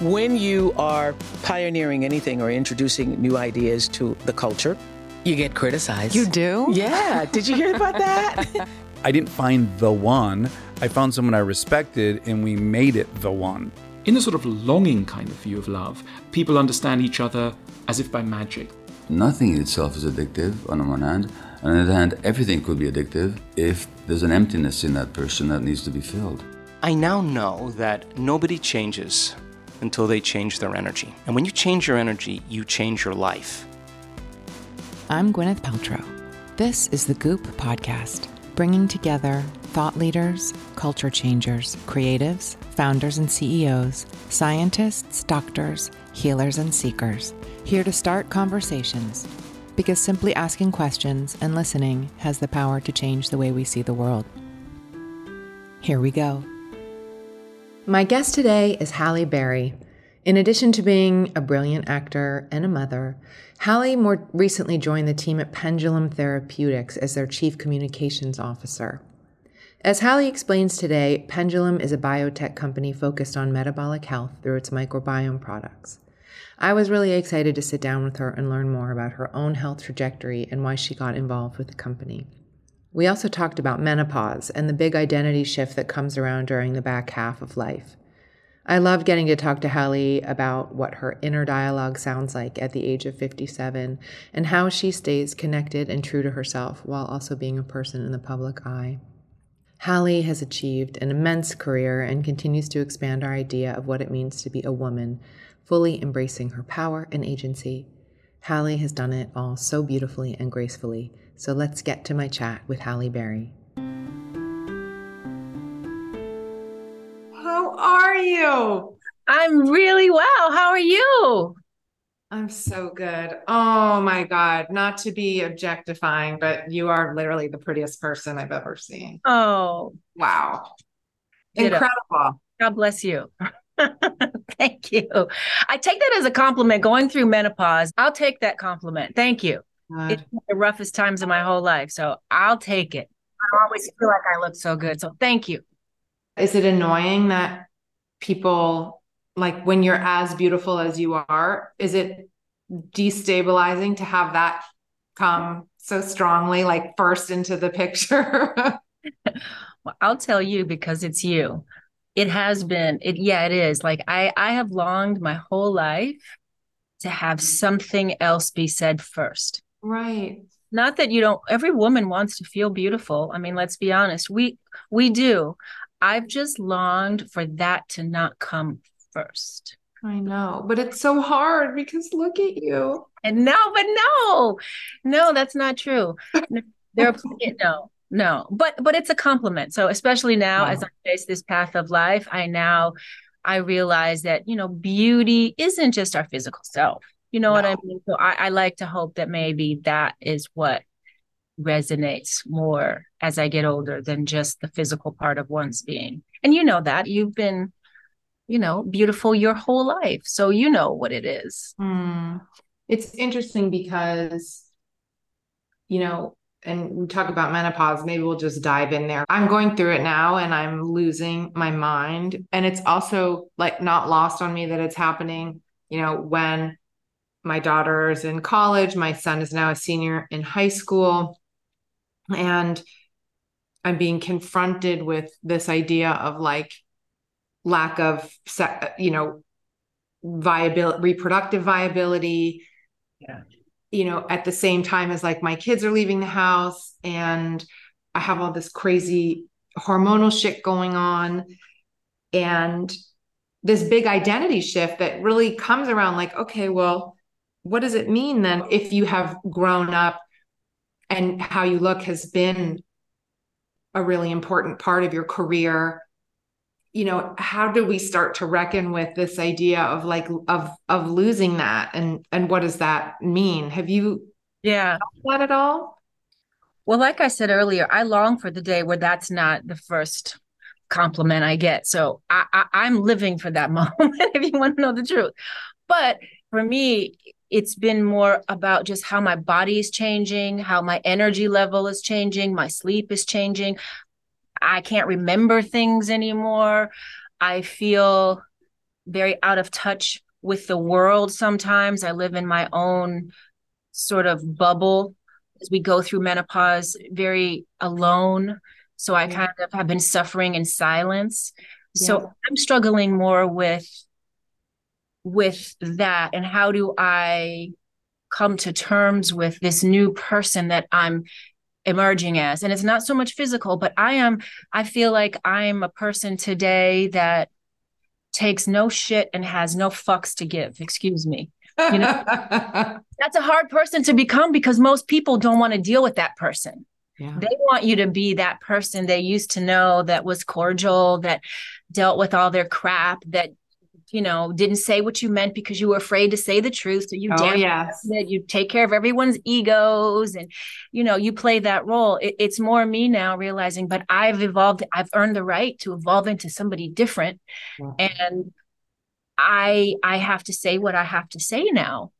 When you are pioneering anything or introducing new ideas to the culture, you get criticized. You do? Yeah. Did you hear about that? I didn't find the one. I found someone I respected and we made it the one. In a sort of longing kind of view of love, people understand each other as if by magic. Nothing in itself is addictive on the one hand. On the other hand, everything could be addictive if there's an emptiness in that person that needs to be filled. I now know that nobody changes until they change their energy. And when you change your energy, you change your life. I'm Gwyneth Paltrow. This is the Goop Podcast, bringing together thought leaders, culture changers, creatives, founders and CEOs, scientists, doctors, healers, and seekers, here to start conversations. Because simply asking questions and listening has the power to change the way we see the world. Here we go. My guest today is Halle Berry. In addition to being a brilliant actor and a mother, Halle more recently joined the team at Pendulum Therapeutics as their chief communications officer. As Halle explains today, Pendulum is a biotech company focused on metabolic health through its microbiome products. I was really excited to sit down with her and learn more about her own health trajectory and why she got involved with the company. We also talked about menopause and the big identity shift that comes around during the back half of life. I love getting to talk to Halle about what her inner dialogue sounds like at the age of 57 and how she stays connected and true to herself while also being a person in the public eye. Halle has achieved an immense career and continues to expand our idea of what it means to be a woman, fully embracing her power and agency. Halle has done it all so beautifully and gracefully. So let's get to my chat with Halle Berry. How are you? I'm really well. How are you? I'm so good. Oh my God. Not to be objectifying, but you are literally the prettiest person I've ever seen. Oh, Wow. Ditto. Incredible. God bless you. Thank you. I take that as a compliment going through menopause. I'll take that compliment. Thank you. God. It's the roughest times of my whole life. So I'll take it. I always feel like I look so good. So thank you. Is it annoying that people, like when you're as beautiful as you are, is it destabilizing to have that come so strongly, like first into the picture? Well, I'll tell you because it's you. It has been it yeah, it is. Like I I have longed my whole life to have something else be said first. Right. Not that you don't every woman wants to feel beautiful. I mean, let's be honest. We we do. I've just longed for that to not come first. I know, but it's so hard because look at you. And no, but no, no, that's not true. No, There are no, no, but but it's a compliment. So especially now, as I face this path of life, I now I realize that you know beauty isn't just our physical self. You know what I mean? So I, I like to hope that maybe that is what resonates more as I get older than just the physical part of one's being. And you know that you've been, you know, beautiful your whole life, so you know what it is. Hmm. It's interesting because, you know, and we talk about menopause, maybe we'll just dive in there. I'm going through it now and I'm losing my mind. And it's also like not lost on me that it's happening, you know, when my daughter's in college, my son is now a senior in high school, and I'm being confronted with this idea of like lack of, you know, viability, reproductive viability. Yeah. You know, at the same time as like my kids are leaving the house and I have all this crazy hormonal shit going on and this big identity shift that really comes around like, okay, well, what does it mean then if you have grown up and how you look has been a really important part of your career? You know how do we start to reckon with this idea of like of of losing that? And and what does that mean? Have you yeah. that at all? Well like i said earlier i long for the day where that's not the first compliment i get. So i, I i'm living for that moment if you want to know the truth. But for me it's been more about just how my body is changing, how my energy level is changing, my sleep is changing. I can't remember things anymore. I feel very out of touch with the world sometimes. I live in my own sort of bubble as we go through menopause, very alone. So I kind of have been suffering in silence. Yeah. So I'm struggling more with with that? And how do I come to terms with this new person that I'm emerging as? And it's not so much physical but I am I feel like I'm a person today that takes no shit and has no fucks to give. Excuse me. You know? That's a hard person to become because most people don't want to deal with that person. Yeah. They want you to be that person they used to know that was cordial, that dealt with all their crap, that you know, didn't say what you meant because you were afraid to say the truth. So you oh, yes. you take care of everyone's egos and, you know, you play that role. It, it's more me now realizing, but I've evolved, I've earned the right to evolve into somebody different. And I, I have to say what I have to say now.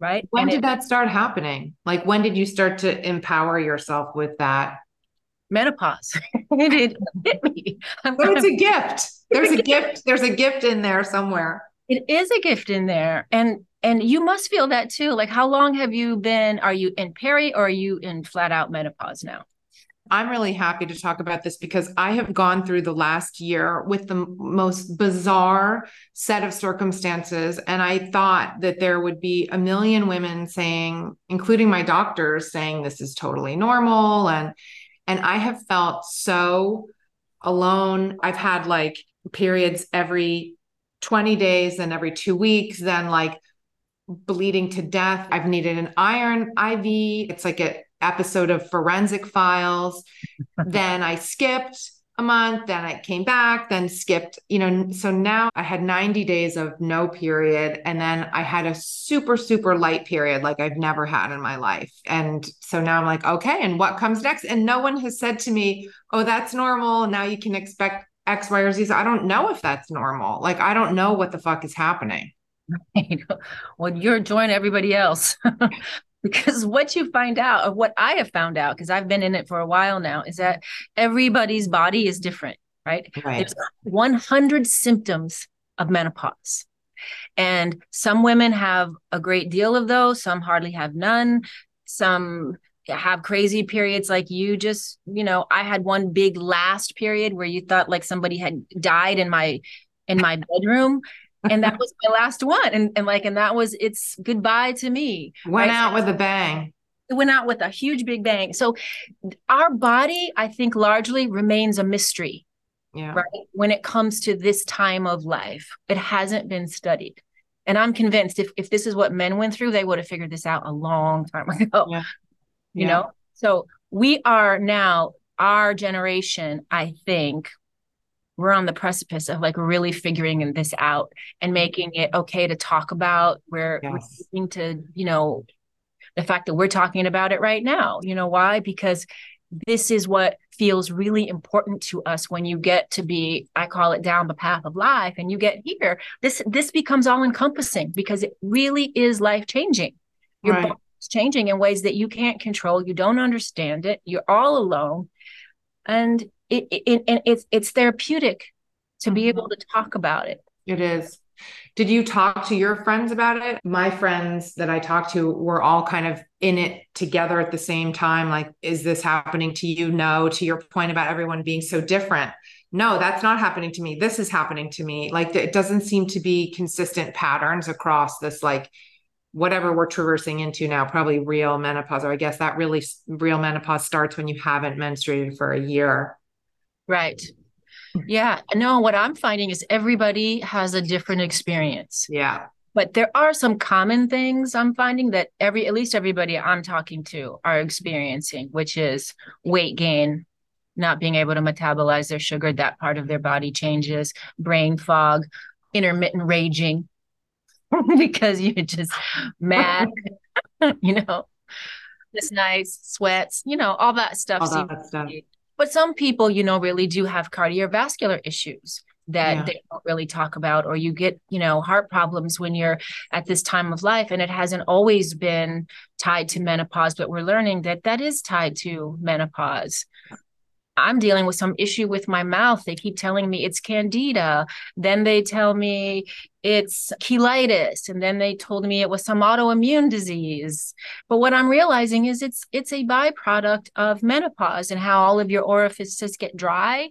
Right. When and did it, that start happening? Like, when did you start to empower yourself with that? menopause. it hit me. but it's a gift. There's a gift. There's a gift in there somewhere. It is a gift in there. And and you must feel that too. Like how long have you been? Are you in peri or are you in flat out menopause now? I'm really happy to talk about this because I have gone through the last year with the most bizarre set of circumstances. And I thought that there would be a million women saying, including my doctors, saying this is totally normal. And and I have felt so alone. I've had like periods every 20 days and every two weeks, then like bleeding to death. I've needed an iron IV. It's like an episode of Forensic Files. then I skipped a month, then I came back, then skipped, you know. So now I had 90 days of no period. And then I had a super, super light period like I've never had in my life. And so now I'm like, okay, and what comes next? And no one has said to me, oh, that's normal. Now you can expect X, Y, or Z. I don't know if that's normal. Like, I don't know what the fuck is happening. well, you're joining everybody else. because what you find out or what i have found out because i've been in it for a while now is that everybody's body is different right, right. there's 100 symptoms of menopause and some women have a great deal of those some hardly have none some have crazy periods like you just you know i had one big last period where you thought like somebody had died in my in my bedroom and that was my last one. And, and like and that was it's goodbye to me went right? out with a bang. It went out with a huge big bang. So our body i think largely remains a mystery yeah. right when it comes to this time of life. It hasn't been studied. And i'm convinced if, if this is what men went through they would have figured this out a long time ago. Yeah. You yeah. know so we are now our generation i think we're on the precipice of like really figuring this out and making it okay to talk about. We're, yes. we're to, you know, the fact that we're talking about it right now. You know why? Because this is what feels really important to us when you get to be i call it down the path of life and you get here this this becomes all encompassing because it really is life changing your right. Body's changing in ways that you can't control you don't understand it you're all alone and it, it, it it's it's therapeutic to be able mm-hmm. to talk about it. It is. Did you talk to your friends about it? My friends that I talked to were all kind of in it together at the same time. Like, is this happening to you? No. To your point about everyone being so different, no, that's not happening to me. This is happening to me. Like it doesn't seem to be consistent patterns across this, like whatever we're traversing into now, probably real menopause, or I guess that really real menopause starts when you haven't menstruated for a year. Right. Yeah. No, what I'm finding is everybody has a different experience. Yeah. But there are some common things I'm finding that every, at least everybody I'm talking to are experiencing, which is weight gain, not being able to metabolize their sugar, that part of their body changes, brain fog, intermittent raging, because you're just mad, you know, just nice sweats, you know, all that stuff. All that stuff. But some people, you know, really do have cardiovascular issues that yeah. they don't really talk about, or you get, you know, heart problems when you're at this time of life. And it hasn't always been tied to menopause, but we're learning that that is tied to menopause. I'm dealing with some issue with my mouth. They keep telling me it's candida. Then they tell me it's cheilitis. And then they told me it was some autoimmune disease. But what I'm realizing is it's it's a byproduct of menopause and how all of your orifices get dry.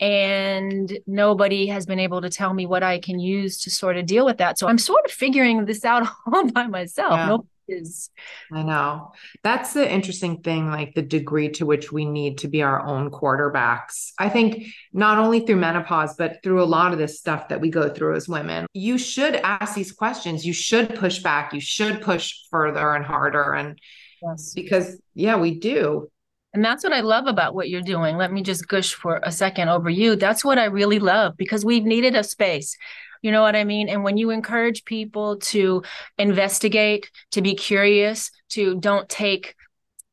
And nobody has been able to tell me what I can use to sort of deal with that. So I'm sort of figuring this out all by myself. Yeah. Is i know. That's the interesting thing like the degree to which we need to be our own quarterbacks. I think not only through menopause but through a lot of this stuff that we go through as women you should ask these questions. You should push back. You should push further and harder. And yes. because yeah we do. And that's what I love about what you're doing. Let me just gush for a second over you. That's what I really love because we've needed a space you know what I mean? And when you encourage people to investigate, to be curious, to don't take,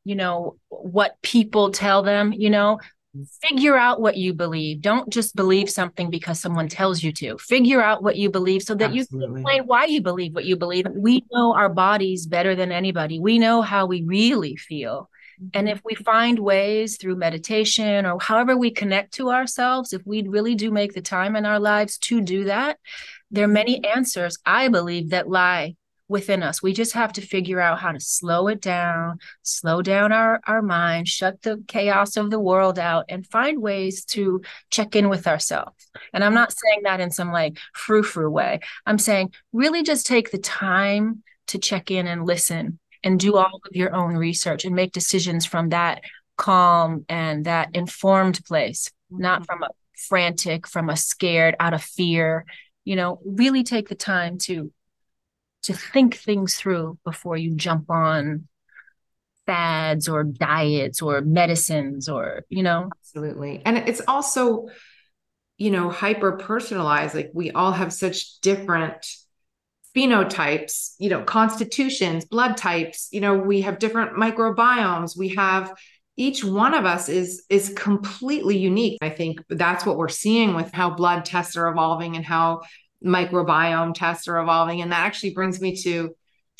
you know, what people tell them, you know, figure out what you believe. Don't just believe something because someone tells you to. Figure out what you believe so that Absolutely. you can explain why you believe what you believe. We know our bodies better than anybody. We know how we really feel. And mm-hmm. if we find ways through meditation or however we connect to ourselves, if we really do make the time in our lives to do that, there are many mm-hmm. answers, I believe, that lie within us. We just have to figure out how to slow it down, slow down our, our mind, shut the chaos of the world out, and find ways to check in with ourselves. And I'm not saying that in some like frou frou way. I'm saying really just take the time to check in and listen and do all of your own research and make decisions from that calm and that informed place, not mm-hmm. from a frantic, from a scared, out of fear. You know, really take the time to to think things through before you jump on fads or diets or medicines or you know absolutely and it's also you know hyper personalized like we all have such different phenotypes, you know, constitutions, blood types, you know, we have different microbiomes. We have each one of us is is completely unique. I think that's what we're seeing with how blood tests are evolving and how microbiome tests are evolving and that actually brings me to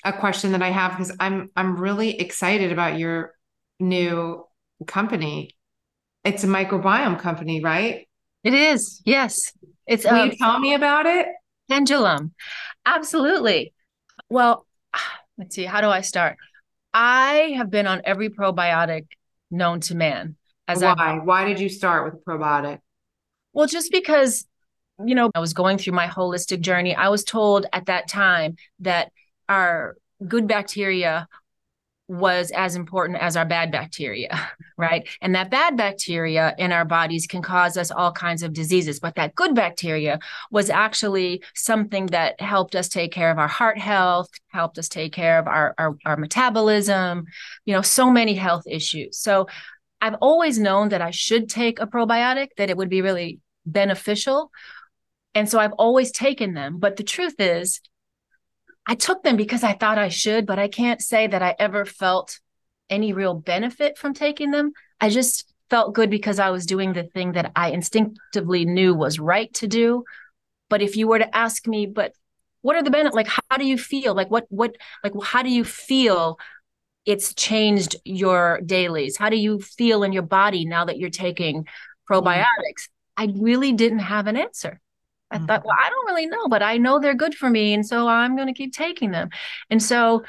a question that I have because I'm I'm really excited about your new company. It's a microbiome company, right? It is. Yes. It's Will um, you tell me about it? Pendulum. Absolutely. Well, let's see, how do I start? I have been on every probiotic known to man. As Why? I, Why did you start with a probiotic? Well, just because, you know, I was going through my holistic journey. I was told at that time that our good bacteria was as important as our bad bacteria, right? And that bad bacteria in our bodies can cause us all kinds of diseases. But that good bacteria was actually something that helped us take care of our heart health, helped us take care of our, our, our metabolism, you know, so many health issues. So I've always known that I should take a probiotic, that it would be really beneficial. And so I've always taken them. But the truth is, I took them because I thought I should, but I can't say that I ever felt any real benefit from taking them. I just felt good because I was doing the thing that I instinctively knew was right to do. But if you were to ask me, but what are the benefits? Like, how do you feel? Like, what, what, like, how do you feel it's changed your dailies? How do you feel in your body now that you're taking probiotics? I really didn't have an answer. I mm-hmm. thought, well, I don't really know, but I know they're good for me. And so I'm going to keep taking them. And so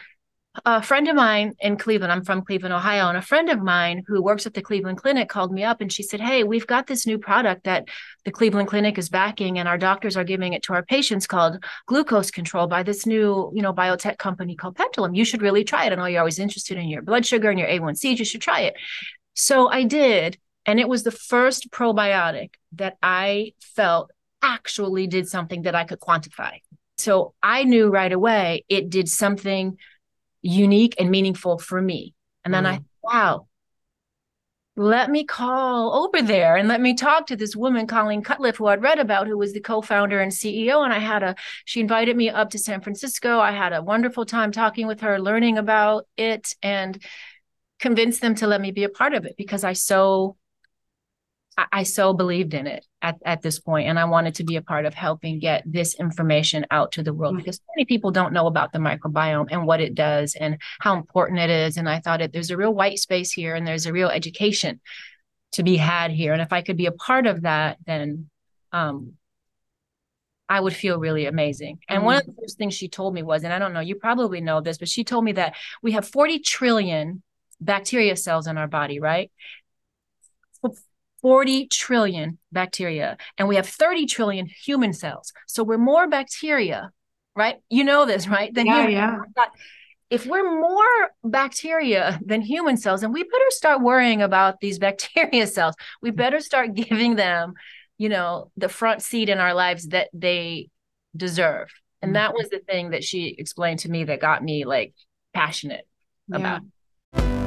a friend of mine in Cleveland, I'm from Cleveland, Ohio, and a friend of mine who works at the Cleveland Clinic called me up and she said, Hey, we've got this new product that the Cleveland Clinic is backing, and our doctors are giving it to our patients called glucose control by this new, you know, biotech company called Pendulum. You should really try it. I know you're always interested in your blood sugar and your A1C. You should try it. So I did. And it was the first probiotic that I felt actually did something that I could quantify. So I knew right away it did something unique and meaningful for me. And then mm. I, wow, let me call over there and let me talk to this woman, Colleen Cutcliffe, who I'd read about, who was the co-founder and CEO. And I had a, she invited me up to San Francisco. I had a wonderful time talking with her, learning about it, and convinced them to let me be a part of it because I so I, so believed in it at, at this point, and I wanted to be a part of helping get this information out to the world mm-hmm. because many people don't know about the microbiome and what it does and how important it is. And I thought that there's a real white space here, and there's a real education to be had here. And if I could be a part of that, then um, I would feel really amazing. And mm-hmm. one of the first things she told me was, and I don't know, you probably know this, but she told me that we have 40 trillion bacteria cells in our body, right? 40 trillion bacteria and we have 30 trillion human cells. So we're more bacteria, right? You know this, right? Than yeah, yeah. If we're more bacteria than human cells, and we better start worrying about these bacteria cells. We better start giving them, you know, the front seat in our lives that they deserve. And that was the thing that she explained to me that got me like passionate yeah. about.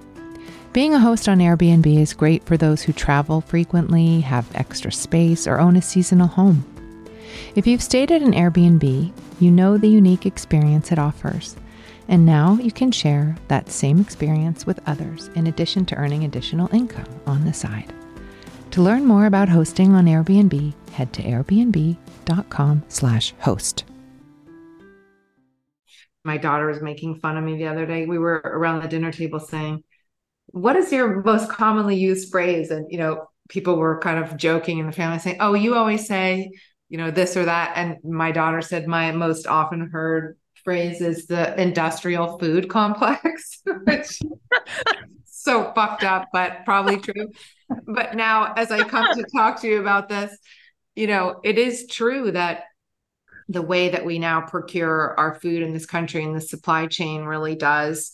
Being a host on Airbnb is great for those who travel frequently, have extra space, or own a seasonal home. If you've stayed at an Airbnb, you know the unique experience it offers. And now you can share that same experience with others in addition to earning additional income on the side. To learn more about hosting on Airbnb, head to airbnb.com/host. My daughter was making fun of me the other day. We were around the dinner table saying, what is your most commonly used phrase? And, you know, people were kind of joking in the family saying, oh, you always say, you know, this or that. And my daughter said, my most often heard phrase is the industrial food complex, which so fucked up, but probably true. But now, as I come to talk to you about this, you know, it is true that the way that we now procure our food in this country and the supply chain really does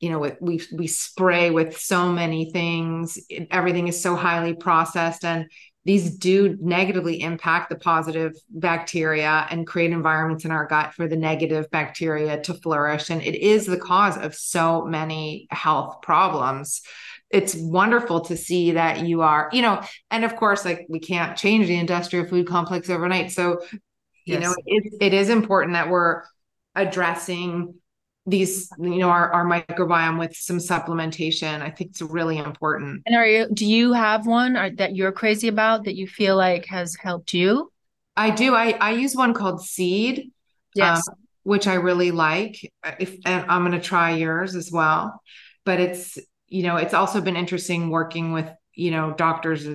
you know we we spray with so many things everything is so highly processed and these do negatively impact the positive bacteria and create environments in our gut for the negative bacteria to flourish and it is the cause of so many health problems it's wonderful to see that you are you know and of course like we can't change the industrial food complex overnight so you yes. know it, it is important that we're addressing these you know our, our microbiome with some supplementation i think it's really important. And are you do you have one or, that you're crazy about that you feel like has helped you? I do. I i use one called seed yes. um, which i really like. If and i'm going to try yours as well. But it's you know it's also been interesting working with you know doctors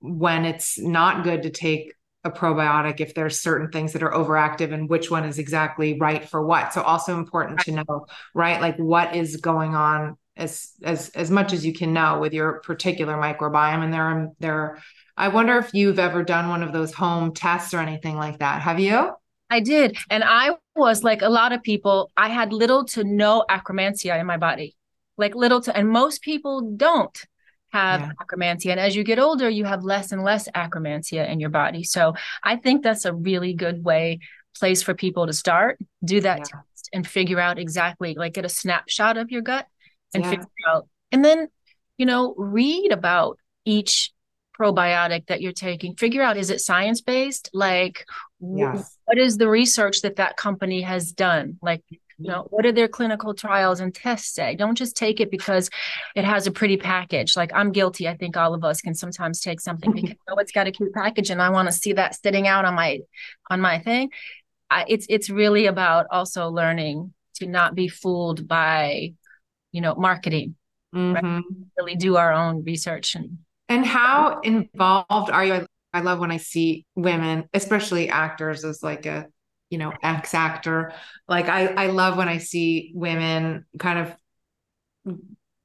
when it's not good to take a probiotic if there's certain things that are overactive and which one is exactly right for what. So also important to know right like what is going on as as as much as you can know with your particular microbiome. And there are there i wonder if you've ever done one of those home tests or anything like that. Have you? I did. And i was like a lot of people i had little to no akkermansia in my body like little to and most people don't have yeah. akkermansia. And as you get older, you have less and less akkermansia in your body. So I think that's a really good way, place for people to start. Do that yeah. test and figure out exactly, like get a snapshot of your gut and yeah. figure out. And then, you know, read about each probiotic that you're taking figure out is it science based like yes. what is the research that that company has done like You know, what are their clinical trials and tests say? Don't just take it because it has a pretty package. Like I'm guilty. I think all of us can sometimes take something because oh, it's got a cute package and I want to see that sitting out on my on my thing. I, it's it's really about also learning to not be fooled by, you know, marketing. Mhm. Right? Really do our own research and And how involved are you? I love when I see women, especially actors, as like a, you know, ex actor. Like I, I love when I see women kind of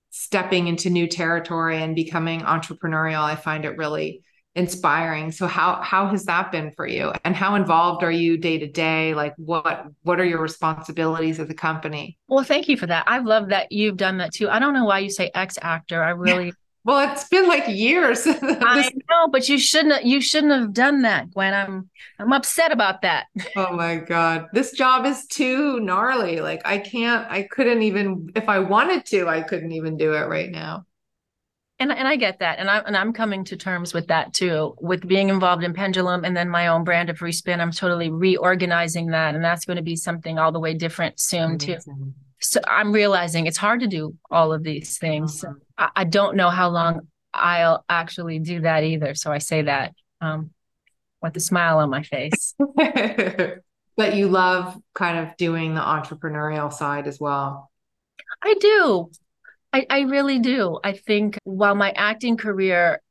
stepping into new territory and becoming entrepreneurial. I find it really inspiring. So how how has that been for you? And how involved are you day to day? Like what what are your responsibilities as a company? Well, thank you for that. I love that you've done that too. I don't know why you say ex actor. I really Well, it's been like years. I know, but you shouldn't you shouldn't have done that, Gwen. I'm I'm upset about that. Oh my God. This job is too gnarly. Like I can't, I couldn't even, if I wanted to, I couldn't even do it right now. And and I get that. And I and I'm coming to terms with that too. With being involved in Pendulum and then my own brand of Respin, I'm totally reorganizing that. And that's going to be something all the way different soon too. So I'm realizing it's hard to do all of these things. Mhm. I, don't know how long I'll actually do that either. So I say that um with a smile on my face. But you love kind of doing the entrepreneurial side as well. I do. I, I really do. I think while my acting career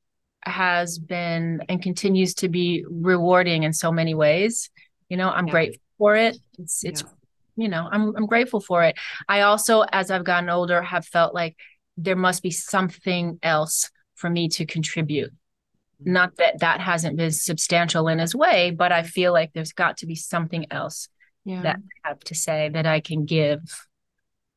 has been and continues to be rewarding in so many ways, you know, I'm Yeah. grateful for it. It's it's Yeah. you know, I'm I'm grateful for it. I also, as I've gotten older, have felt like there must be something else for me to contribute. Mm-hmm. Not that that hasn't been substantial in his way, but I feel like there's got to be something else Yeah. that I have to say that I can give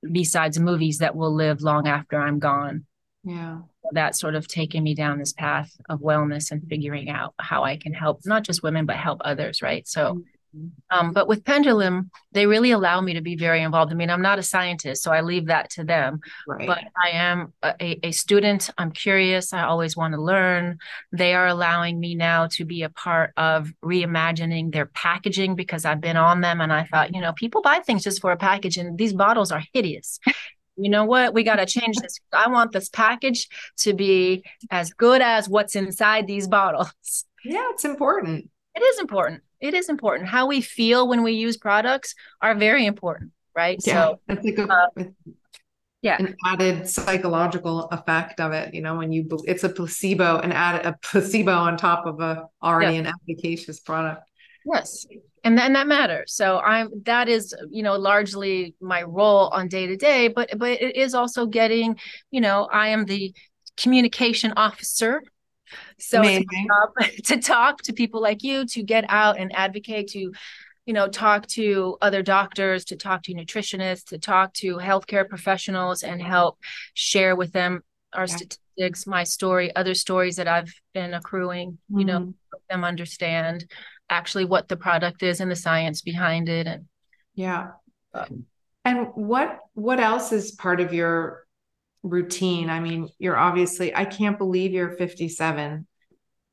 besides movies that will live long after I'm gone. Yeah. That's sort of taken me down this path of wellness and figuring out how I can help not just women, but help others. Right. So, mm-hmm. Um, but with Pendulum, they really allow me to be very involved. I mean, I'm not a scientist, so I leave that to them Right. but I am a, a- a student. I'm curious. I always want to learn. They are allowing me now to be a part of reimagining their packaging because I've been on them and I thought, you know, people buy things just for a package and these bottles are hideous. You know what? We got to change this. I want this package to be as good as what's inside these bottles. yeah, it's important. It is important. It is important. How we feel when we use products are very important, right? Yeah. So, like a, uh, it's yeah. an added psychological effect of it. You know, when you, it's a placebo, and added, a placebo on top of a already an efficacious product. Yes. And then that matters. So I'm that is, you know, largely my role on day to day, but but it is also getting, you know, I am the communication officer. So it's my job to talk to people like you, to get out and advocate, to, you know, talk to other doctors, to talk to nutritionists, to talk to healthcare professionals and help share with them our Yeah. statistics, my story, other stories that I've been accruing, you know, Mhm. help them understand actually what the product is and the science behind it and Yeah. Um, And what what else is part of your routine? I mean, you're obviously, I can't believe you're 57.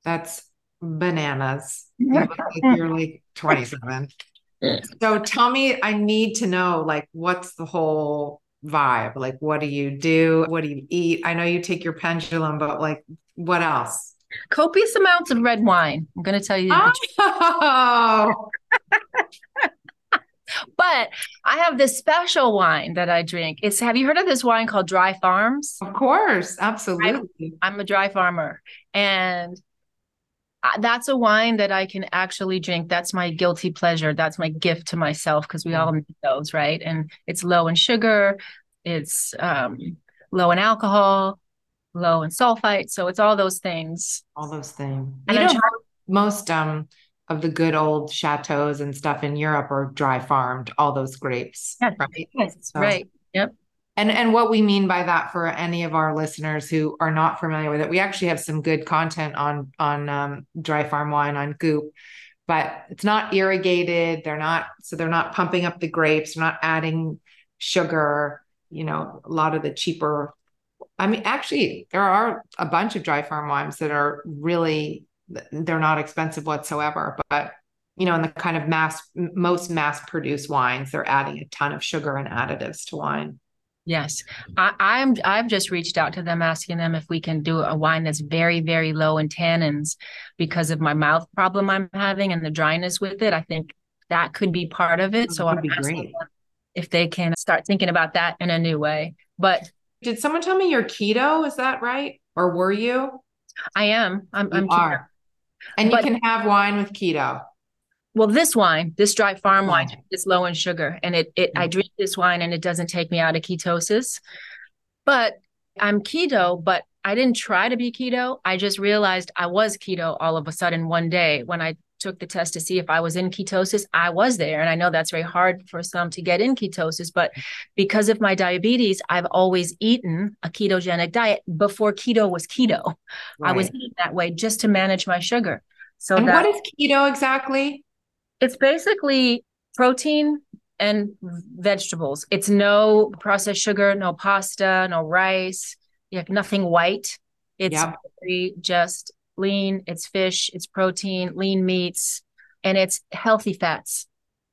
That's bananas. You like you're like 27. So tell me, I need to know like what's the whole vibe? Like what do you do? What do you eat? I know you take your pendulum, but like what else? copious amounts of red wine. I'm going to tell you. Oh, but I have this special wine that I drink. It's have you heard of this wine called Dry Farms? of course, absolutely. I'm a dry farmer, and that's a wine that I can actually drink. That's my guilty pleasure. That's my gift to myself because we all need those, right? And it's low in sugar, it's um, low in alcohol, low in sulfite. So it's all those things. all those things. And you know, most um of the good old chateaus and stuff in Europe are dry farmed, all those grapes, Yes. right? Yes, So- right. Yep. And and what we mean by that for any of our listeners who are not familiar with it, we actually have some good content on on um, dry farm wine on Goop, but it's not irrigated. They're not so they're not pumping up the grapes. They're not adding sugar. You know, a lot of the cheaper. I mean, actually, there are a bunch of dry farm wines that are really they're not expensive whatsoever. But you know, in the kind of mass, most mass produced wines, they're adding a ton of sugar and additives to wine. Yes, I, I'm. I've just reached out to them, asking them if we can do a wine that's very, very low in tannins, because of my mouth problem I'm having and the dryness with it. I think that could be part of it. Oh, so I'm be asking if they can start thinking about that in a new way. But Did someone tell me you're keto? Is that right? Or were you? I am. I'm. You I'm are. And But- you can have wine with keto. Well, this wine, this dry farm Oh. wine, is low in sugar, and it it I drink this wine and it doesn't take me out of ketosis. But I'm keto, but I didn't try to be keto. I just realized I was keto all of a sudden one day when I took the test to see if I was in ketosis. I was there, and I know that's very hard for some to get in ketosis, but because of my diabetes, I've always eaten a ketogenic diet before keto was keto. I was eating that way just to manage my sugar. So And that what is keto exactly? it's basically protein and vegetables. It's no processed sugar, no pasta, no rice, you have nothing white. It's Yep. very just lean, it's fish, it's protein, lean meats, and it's healthy fats,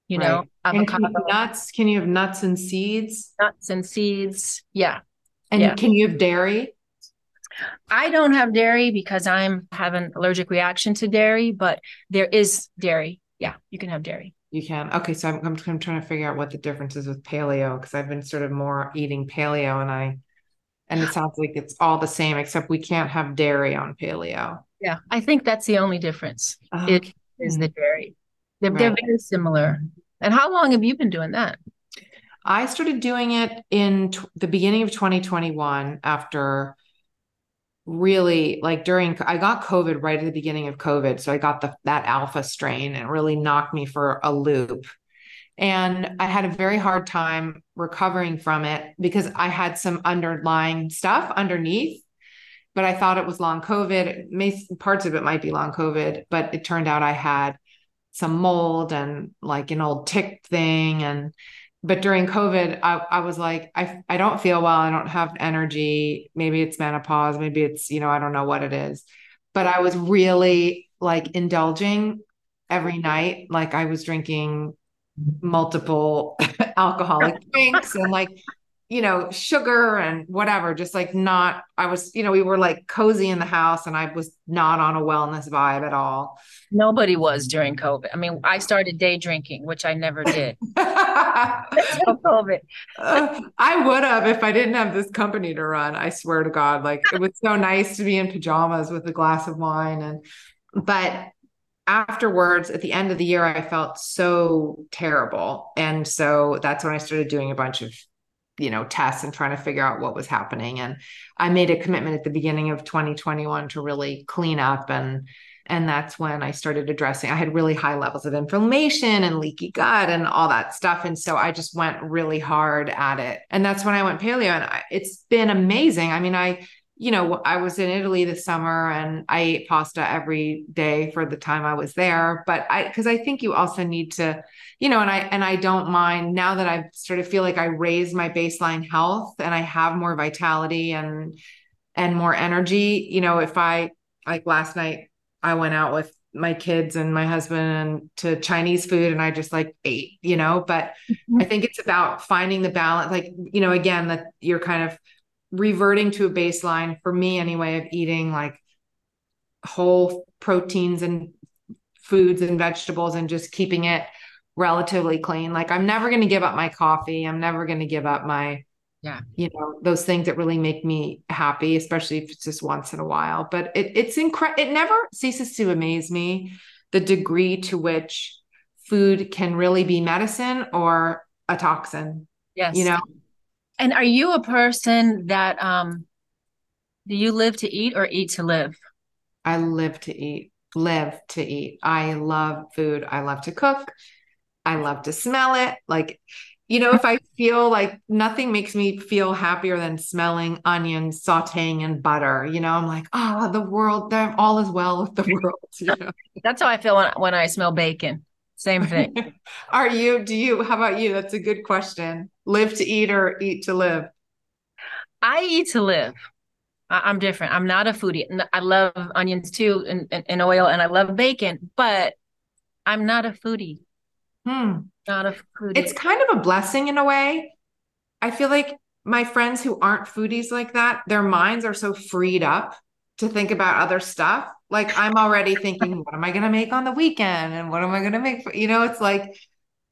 you know, Right. And can you nuts? Can you have nuts and seeds? nuts and seeds. Yeah. And Yeah. can you have dairy? I don't have dairy because I'm have an allergic reaction to dairy, but there is dairy. Yeah, you can have dairy. You can. Okay, so I'm, I'm, I'm trying to figure out what the difference is with paleo because I've been sort of more eating paleo and I, and it sounds like it's all the same except we can't have dairy on paleo. Yeah, I think that's the only difference. Oh, okay. is the dairy. They're, they're very similar. And how long have you been doing that? I started doing it in t- the beginning of 2021 after really like during I got COVID right at the beginning of COVID. So I got the that alpha strain and it really knocked me for a loop. And I had a very hard time recovering from it because I had some underlying stuff underneath, but I thought it was long COVID. May, parts of it might be long COVID, but it turned out I had some mold and like an old tick thing and but during COVID, I, I was like, I, I don't feel well. I don't have energy. Maybe it's menopause. Maybe it's, you know, I don't know what it is. But I was really like indulging every night. Like I was drinking multiple alcoholic drinks and like, you know, sugar and whatever, just like not, I was, you know, we were like cozy in the house and I was not on a wellness vibe at all. Nobody was during COVID. I mean, I started day drinking, which I never did. COVID. Uh, I would have if I didn't have this company to run. I swear to God, like it was so nice to be in pajamas with a glass of wine. And, but afterwards, at the end of the year, I felt so terrible. And so that's when I started doing a bunch of, you know, tests and trying to figure out what was happening. And I made a commitment at the beginning of 2021 to really clean up and, and that's when I started addressing. I had really high levels of inflammation and leaky gut and all that stuff. And so I just went really hard at it. And that's when I went paleo. And I, it's been amazing. I mean, I, you know, I was in Italy this summer and I ate pasta every day for the time I was there. But I, because I think you also need to, you know, and I, and I don't mind now that I've sort of feel like I raised my baseline health and I have more vitality and, and more energy. You know, if I, like last night, I went out with my kids and my husband and to Chinese food and I just like ate, you know, but mm-hmm. I think it's about finding the balance, like, you know, again, that you're kind of reverting to a baseline for me anyway of eating like whole proteins and foods and vegetables and just keeping it relatively clean. Like I'm never going to give up my coffee. I'm never going to give up my Yeah. you know those things that really make me happy especially if it's just once in a while but it, it's incredible it never ceases to amaze me the degree to which food can really be medicine or a toxin Yes. you know And are you a person that um do you live to eat or eat to live? i live to eat live to eat. I love food. I love to cook. I love to smell it. Like you know if i feel like nothing makes me feel happier than smelling onions sauteing in butter you know i'm like oh the world all is well with the world you know? That's how I feel when, when I smell bacon. Same thing. Are you, do you, how about you? That's a good question. Live to eat or eat to live? I eat to live. I, I'm different. I'm not a foodie. I love onions too and, and, and oil and I love bacon, but I'm not a foodie. Hmm. Not a foodie. It's kind of a blessing in a way. I feel like my friends who aren't foodies like that, their minds are so freed up to think about other stuff. Like I'm already thinking, what am I going to make on the weekend? And what am I going to make for, you know, it's like,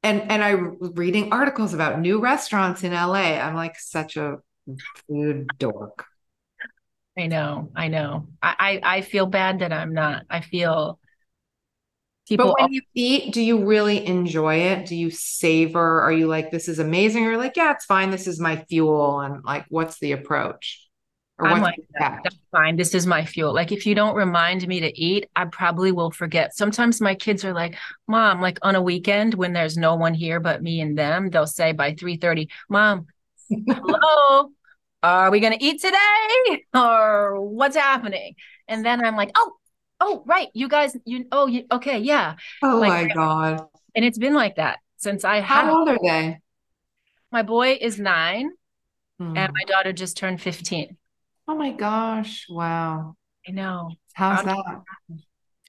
and, and I reading articles about new restaurants in LA. I'm like such a food dork. I know. I know. I, I, I feel bad that I'm not. I feel people. But when you eat, do you really enjoy it? Do you savor? Are you like, this is amazing? Or like, yeah, it's fine. This is my fuel. And like, what's the approach? I'm like, that? that's fine. This is my fuel. Like, if you don't remind me to eat, I probably will forget. Sometimes my kids are like, Mom, like on a weekend when there's no one here but me and them, they'll say by 3 30, Mom, hello, are we going to eat today? Or what's happening? And then I'm like, Oh, oh, right. You guys, you, oh, you, okay, yeah. Oh like, my God. And it's been like that since I How old are they? My boy is nine, hmm. and my daughter just turned 15. Oh my gosh. Wow. I know. How's that?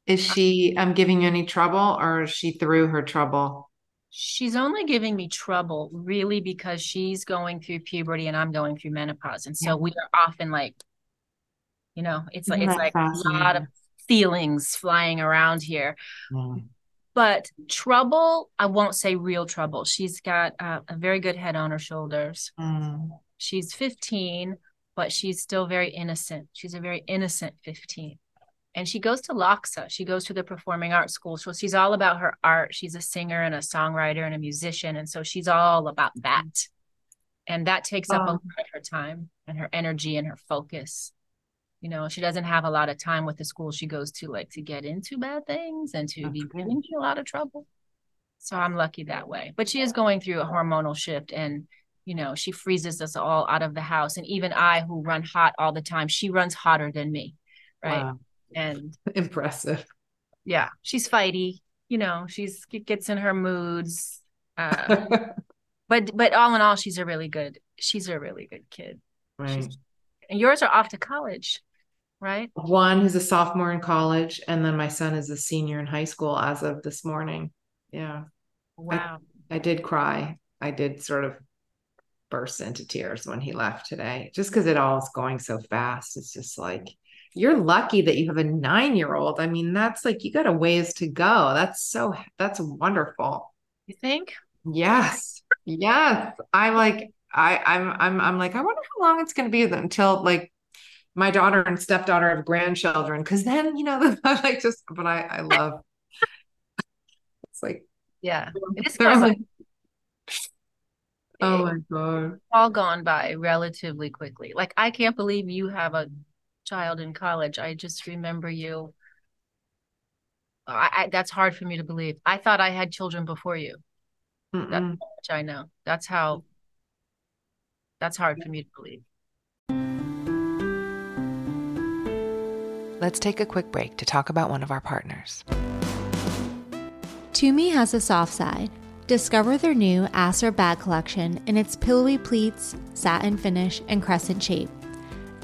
Is she um giving you any trouble or is she through her trouble? She's only giving me trouble really because she's going through puberty and I'm going through menopause. And so yeah. we are often like, you know, it's like it's like a lot of feelings flying around here. Mm. But trouble, I won't say real trouble. She's got uh, a very good head on her shoulders. Mm. She's 15 but she's still very innocent. She's a very innocent 15. And she goes to LACHSA. She goes to the performing arts school. So she's all about her art. She's a singer and a songwriter and a musician. And so she's all about that. And that takes up a lot of her time and her energy and her focus. You know, she doesn't have a lot of time with the school she goes to, like to get into bad things and to be getting into a lot of trouble. So I'm lucky that way. But she is going through a hormonal shift and you know, she freezes us all out of the house. And even I, who run hot all the time, she runs hotter than me. Right. Wow. And impressive. Yeah. She's fighty. You know, she's gets in her moods. Uh, but but all in all, she's a really good. She's a really good kid. Right. She's, and yours are off to college, right? One who's a sophomore in college, and then my son is a senior in high school as of this morning. Yeah. Wow. I, I did cry. I did sort of burst into tears when he left today, just because it all is going so fast. It's just like, you're lucky that you have a nine year old. I mean, that's like, you got a ways to go. That's so, that's wonderful. You think? Yes. Yes. I'm like, I, I'm, I'm, I'm like, I wonder how long it's going to be until like my daughter and stepdaughter have grandchildren. Cause then, you know, I like just, but I, I love, it's like, yeah, it is like, Oh my god. All gone by relatively quickly. Like I can't believe you have a child in college. I just remember you. I, I that's hard for me to believe. I thought I had children before you. Mm-mm. That's how much I know. That's how. That's hard for me to believe. Let's take a quick break to talk about one of our partners. Tumi has a soft side Discover their new Asra bag collection in its pillowy pleats, satin finish, and crescent shape.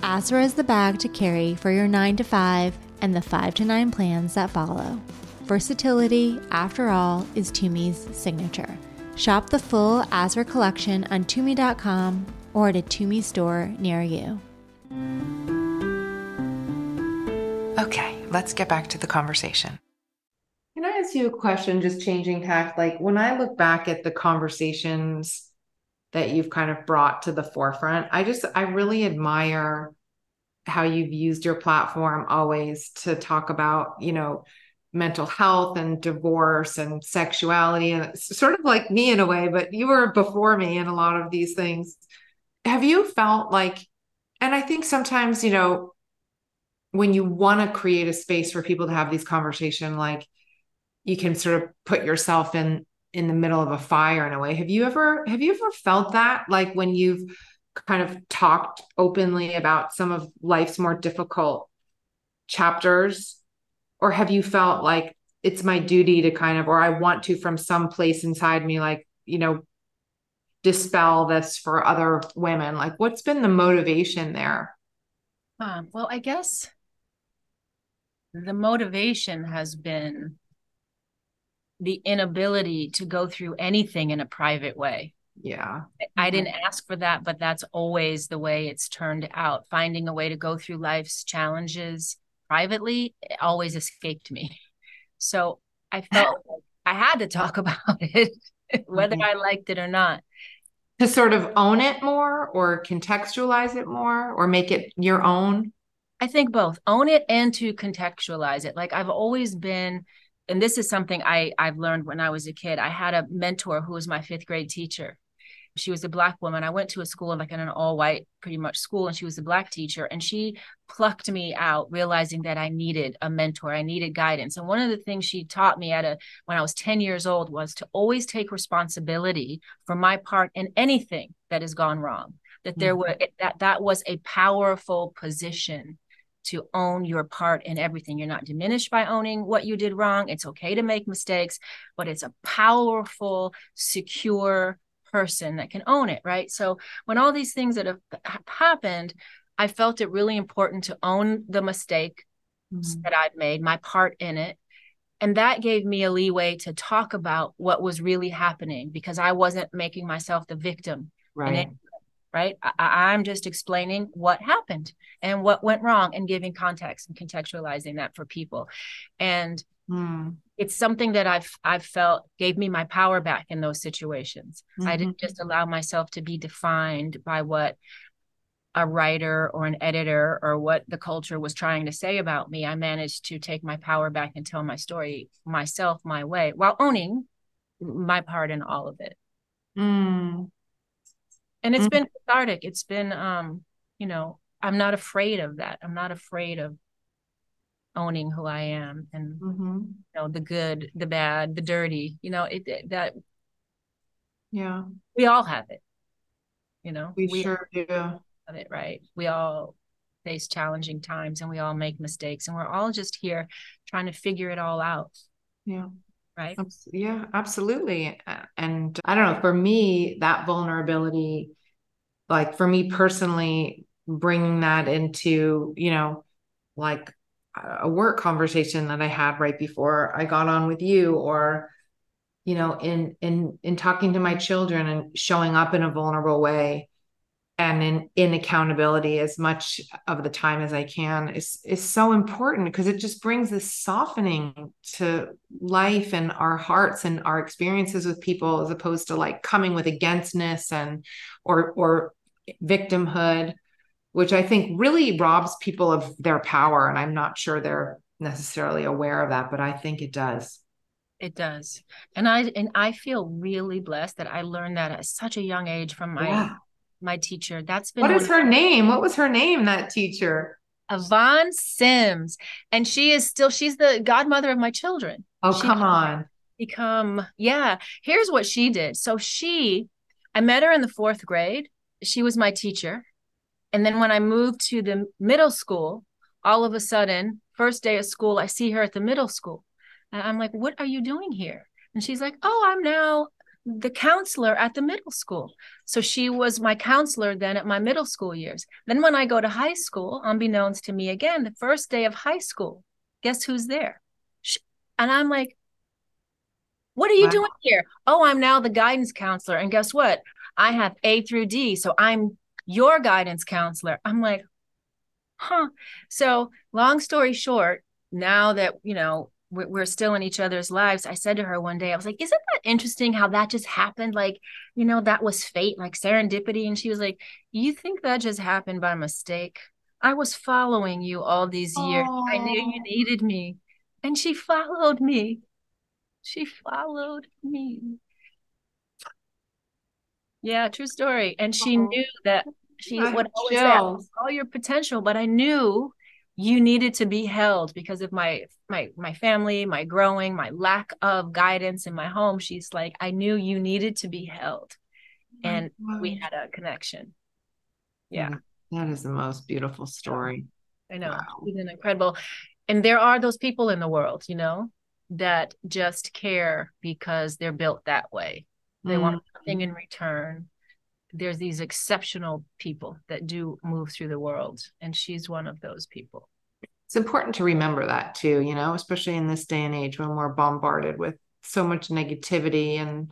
Asra is the bag to carry for your 9 to 5 and the 5 to 9 plans that follow. Versatility, after all, is Tumi's signature. Shop the full Asra collection on Tumi.com or at a Tumi store near you. Okay, let's get back to the conversation. Can I ask you a question, just changing tack? Like when I look back at the conversations that you've kind of brought to the forefront, I just, I really admire how you've used your platform always to talk about, you know, mental health and divorce and sexuality and sort of like me in a way, but you were before me in a lot of these things. Have you felt like, and I think sometimes, you know, when you want to create a space for people to have these conversations, like you can sort of put yourself in in the middle of a fire in a way. Have you ever have you ever felt that? Like when you've kind of talked openly about some of life's more difficult chapters? Or have you felt like it's my duty to kind of or i want to from some place inside me like you know dispel this for other women? Like what's been the motivation there? Um, well i guess the motivation has been the inability to go through anything in a private way. Yeah. I didn't ask for that, but that's always the way it's turned out. Finding a way to go through life's challenges privately always escaped me. So I felt like I had to talk about it, whether Mhm. I liked it or not. To sort of own it more or contextualize it more or make it your own. I think both own it and to contextualize it. Like I've always been, and this is something I I've learned when I was a kid. I had a mentor who was my fifth grade teacher. She was a black woman. I went to a school like in an all white pretty much school, and she was a black teacher. And she plucked me out, realizing that I needed a mentor. I needed guidance. And one of the things she taught me at a when I was 10 years old was to always take responsibility for my part in anything that has gone wrong. That there mm. were that that was a powerful position to own your part in everything. You're not diminished by owning what you did wrong. It's okay to make mistakes, but it's a powerful, secure person that can own it, right? So when all these things that have happened, I felt it really important to own the mistake mm-hmm. that I'd made, my part in it. And that gave me a leeway to talk about what was really happening because I wasn't making myself the victim in Right. Right? I, I'm just explaining what happened and what went wrong and giving context and contextualizing that for people. And Mm. it's something that I've I've felt gave me my power back in those situations. I didn't just allow myself to be defined by what a writer or an editor or what the culture was trying to say about me. I managed to take my power back and tell my story myself, my way, while owning my part in all of it. Mm. And it's Mhm. been cathartic. It's been um, you know, I'm not afraid of that. I'm not afraid of owning who I am and hmm you know the good, the bad, the dirty. You know, it, it- that Yeah. we all have it. You know, We, all sure do. have it, right? We all face challenging times and we all make mistakes and we're all just here trying to figure it all out, Yeah. Right? Yeah, absolutely. And I don't know, for me, that vulnerability, like for me personally, bringing that into, you know, like a work conversation that I had right before I got on with you, or, you know, in in in talking to my children and showing up in a vulnerable way and in in accountability as much of the time as I can is is so important because it just brings this softening to life and our hearts and our experiences with people as opposed to like coming with againstness and or or victimhood which I think really robs people of their power and I'm not sure they're necessarily aware of that but I think it does It does. And I and I feel really blessed that I learned that at such a young age from my Yeah. My teacher. That's been what is her name? What was her name that teacher? Yvonne Sims. And she is still she's the godmother of my children. oh She- come on. become yeah. Here's what she did. So she i met her in the fourth grade. She was my teacher. And then when i moved to the middle school all of a sudden first day of school i see her at the middle school. And i'm like what are you doing here? And she's like oh i'm now the counselor at the middle school so she was my counselor then at my middle school years then when i go to high school unbeknownst to me again the first day of high school guess who's there Sh- and i'm like what are you Wow. doing here? Oh, I'm now the guidance counselor. And guess what? I have A through D. So I'm your guidance counselor. I'm like, huh. So, long story short, now that, you know, we're, we're still in each other's lives, I said to her one day, I was like, isn't that interesting how that just happened? Like, you know, that was fate, like serendipity. And she was like, you think that just happened by mistake? I was following you all these years. I knew you needed me. And she followed me. She followed me. Yeah, true story. And she Aw. knew that she I would always say, "I chills. saw your potential, but I knew you needed to be held because of my my my family, my growing, my lack of guidance in my home. She's like, I knew you needed to be held. And we had a connection. Yeah. That is the most beautiful story. I know. Wow. An incredible. And there are those people in the world, you know, that just care because they're built that way. They want Mm. nothing in return. There's these exceptional people that do move through the world, and she's one of those people. It's important to remember that too, you know, especially in this day and age when we're bombarded with so much negativity and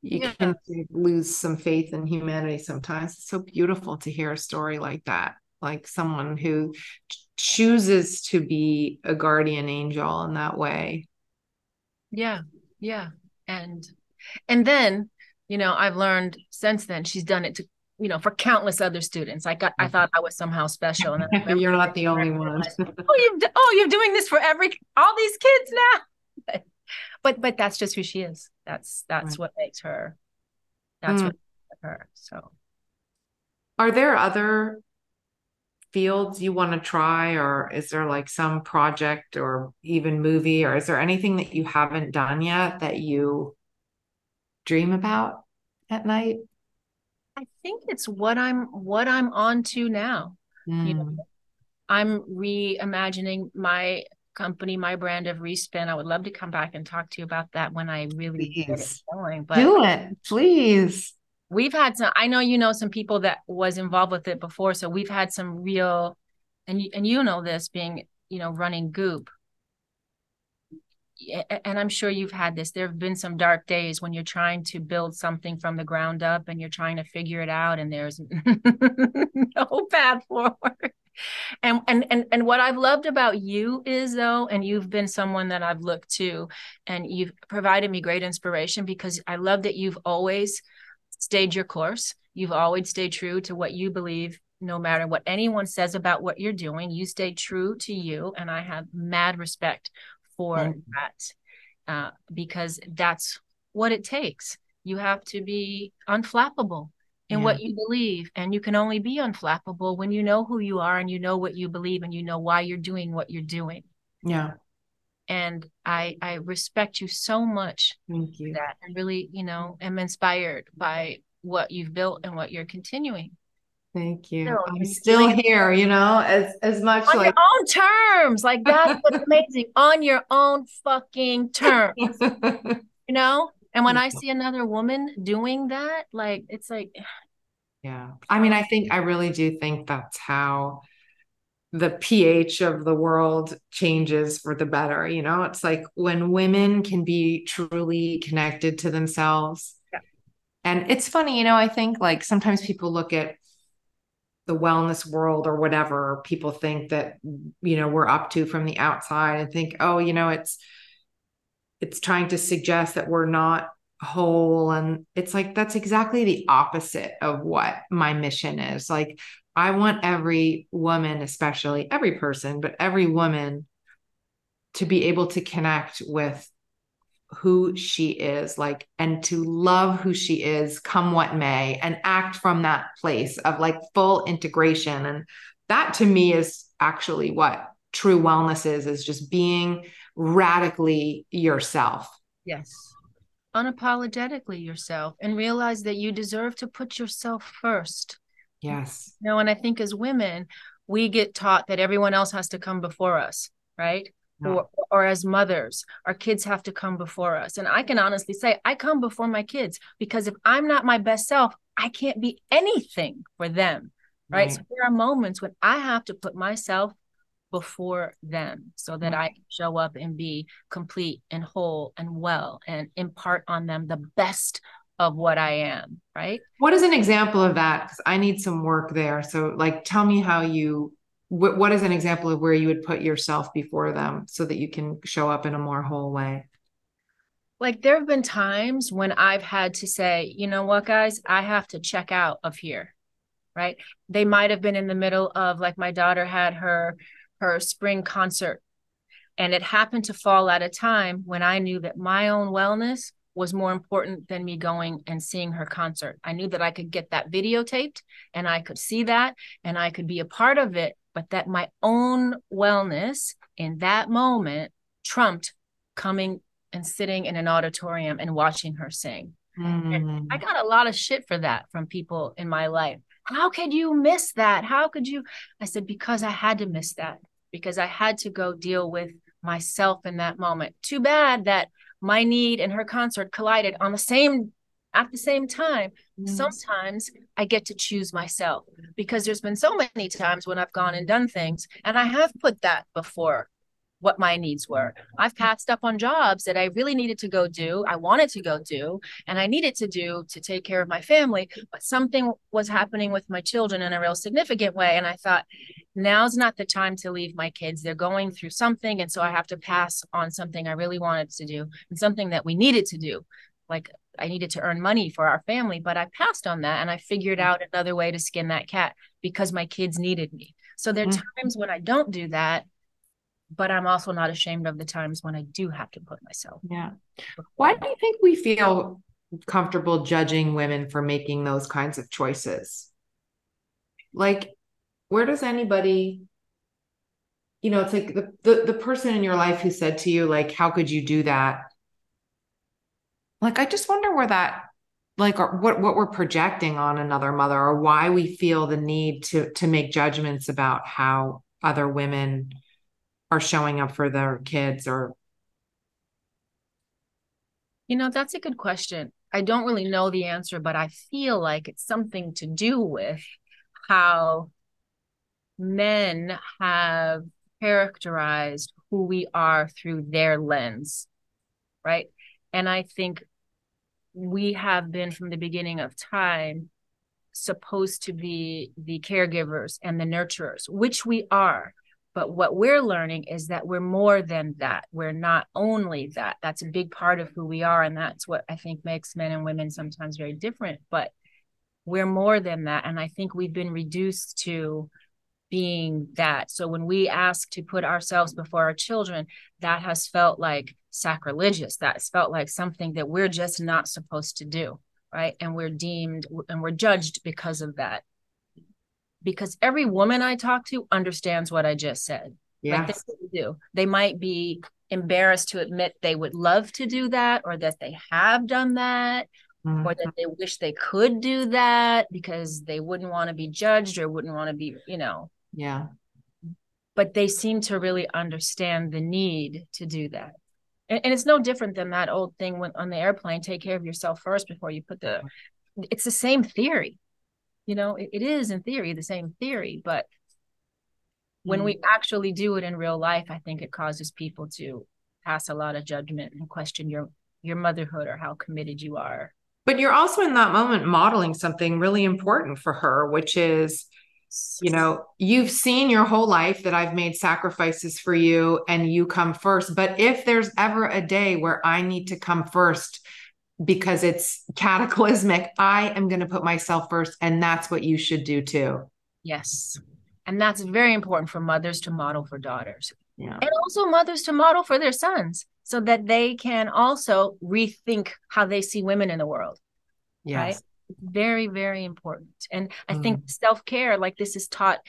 you yeah. can lose some faith in humanity sometimes. It's so beautiful to hear a story like that, like someone who chooses to be a guardian angel in that way. Yeah, yeah, and and then you know I've learned since then she's done it to you know for countless other students. I got I mm-hmm. thought I was somehow special, and you're not the only one. oh, you oh you're doing this for every all these kids now. but but that's just who she is. That's that's right. what makes her. That's mm. what her. So, are there other fields you want to try, or is there like some project or even movie, or is there anything that you haven't done yet that you dream about at night? I think it's what I'm what I'm on to now. Mm. You know, mm. I'm reimagining my company, my brand of respin. I would love to come back and talk to you about that when I really please. get it going. But do it, please. We've had some. I know you know some people that was involved with it before, so we've had some real, and and you know this being you know running Goop. And I'm sure you've had this. There have been some dark days when you're trying to build something from the ground up and you're trying to figure it out, and there's no path forward and and and and what I've loved about you is though, and you've been someone that I've looked to, and you've provided me great inspiration because I love that you've always stayed your course. You've always stayed true to what you believe, no matter what anyone says about what you're doing. You stay true to you, and I have mad respect for mm-hmm. that uh, because that's what it takes. You have to be unflappable in yeah. what you believe. And you can only be unflappable when you know who you are and you know what you believe and you know why you're doing what you're doing. Yeah. And I I respect you so much. Thank you. That and really, you know, am inspired by what you've built and what you're continuing. Thank you. So, I'm still here, you know, as as much on like your own terms. Like that's what's amazing. On your own fucking terms. you know? And when I see another woman doing that, like it's like yeah. I mean, I think I really do think that's how the pH of the world changes for the better. You know, it's like when women can be truly connected to themselves. Yeah. And it's funny, you know, I think like sometimes people look at the wellness world or whatever people think that, you know, we're up to from the outside and think, oh, you know, it's, it's trying to suggest that we're not whole. And it's like that's exactly the opposite of what my mission is. Like i want every woman especially every person but every woman to be able to connect with who she is like and to love who she is come what may and act from that place of like full integration and that to me is actually what true wellness is is just being radically yourself. Yes. Unapologetically yourself and realize that you deserve to put yourself first. Yes. You know, and I think as women, we get taught that everyone else has to come before us, right? No. Or, or as mothers, our kids have to come before us. And I can honestly say, I come before my kids because if I'm not my best self, I can't be anything for them. Right? right. So there are moments when I have to put myself before them so that mm-hmm. I can show up and be complete and whole and well and impart on them the best of what I am, right? What is an example of that? Because I need some work there. So, like, tell me how you, wh- what is an example of where you would put yourself before them so that you can show up in a more whole way? Like, there have been times when I've had to say, you know what, guys, I have to check out of here, right? They might have been in the middle of, like, my daughter had her her spring concert. And it happened to fall at a time when I knew that my own wellness was more important than me going and seeing her concert. I knew that I could get that videotaped and I could see that and I could be a part of it, but that my own wellness in that moment trumped coming and sitting in an auditorium and watching her sing. Mm. I got a lot of shit for that from people in my life. How could you miss that? How could you? I said, because I had to miss that because I had to go deal with myself in that moment. Too bad that my need and her concert collided on the same at the same time. Mm-hmm. Sometimes I get to choose myself because there's been so many times when I've gone and done things and I have put that before what my needs were. I've passed up on jobs that I really needed to go do, I wanted to go do, and I needed to do to take care of my family, but something was happening with my children in a real significant way. And I thought, now's not the time to leave my kids. They're going through something. And so I have to pass on something I really wanted to do and something that we needed to do. Like I needed to earn money for our family, but I passed on that and I figured out another way to skin that cat because my kids needed me. So there are mm-hmm. times when I don't do that but I'm also not ashamed of the times when I do have to put myself. Yeah. Why do you think we feel comfortable judging women for making those kinds of choices? Like, where does anybody, you know, it's like the, the, the person in your life who said to you, like, how could you do that? Like, I just wonder where that like what what we're projecting on another mother or why we feel the need to to make judgments about how other women are showing up for their kids or you know that's a good question i don't really know the answer but i feel like it's something to do with how men have characterized who we are through their lens right and i think we have been from the beginning of time supposed to be the caregivers and the nurturers which we are but what we're learning is that we're more than that. We're not only that. That's a big part of who we are. And that's what I think makes men and women sometimes very different. But we're more than that. And I think we've been reduced to being that. So when we ask to put ourselves before our children, that has felt like sacrilegious. That's felt like something that we're just not supposed to do. Right. And we're deemed and we're judged because of that because every woman I talk to understands what I just said. Yeah. Like they do. They might be embarrassed to admit they would love to do that or that they have done that mm-hmm. or that they wish they could do that because they wouldn't want to be judged or wouldn't want to be, you know. Yeah. But they seem to really understand the need to do that. And, and it's no different than that old thing when on the airplane take care of yourself first before you put the it's the same theory you know it, it is in theory the same theory but when we mm. actually do it in real life i think it causes people to pass a lot of judgment and question your your motherhood or how committed you are but you're also in that moment modeling something really important for her which is you know you've seen your whole life that i've made sacrifices for you and you come first but if there's ever a day where i need to come first because it's cataclysmic. I am going to put myself first. And that's what you should do too. Yes. And that's very important for mothers to model for daughters. Yeah. And also mothers to model for their sons so that they can also rethink how they see women in the world. Yes. Right? Very, very important. And I mm. think self care, like this, is taught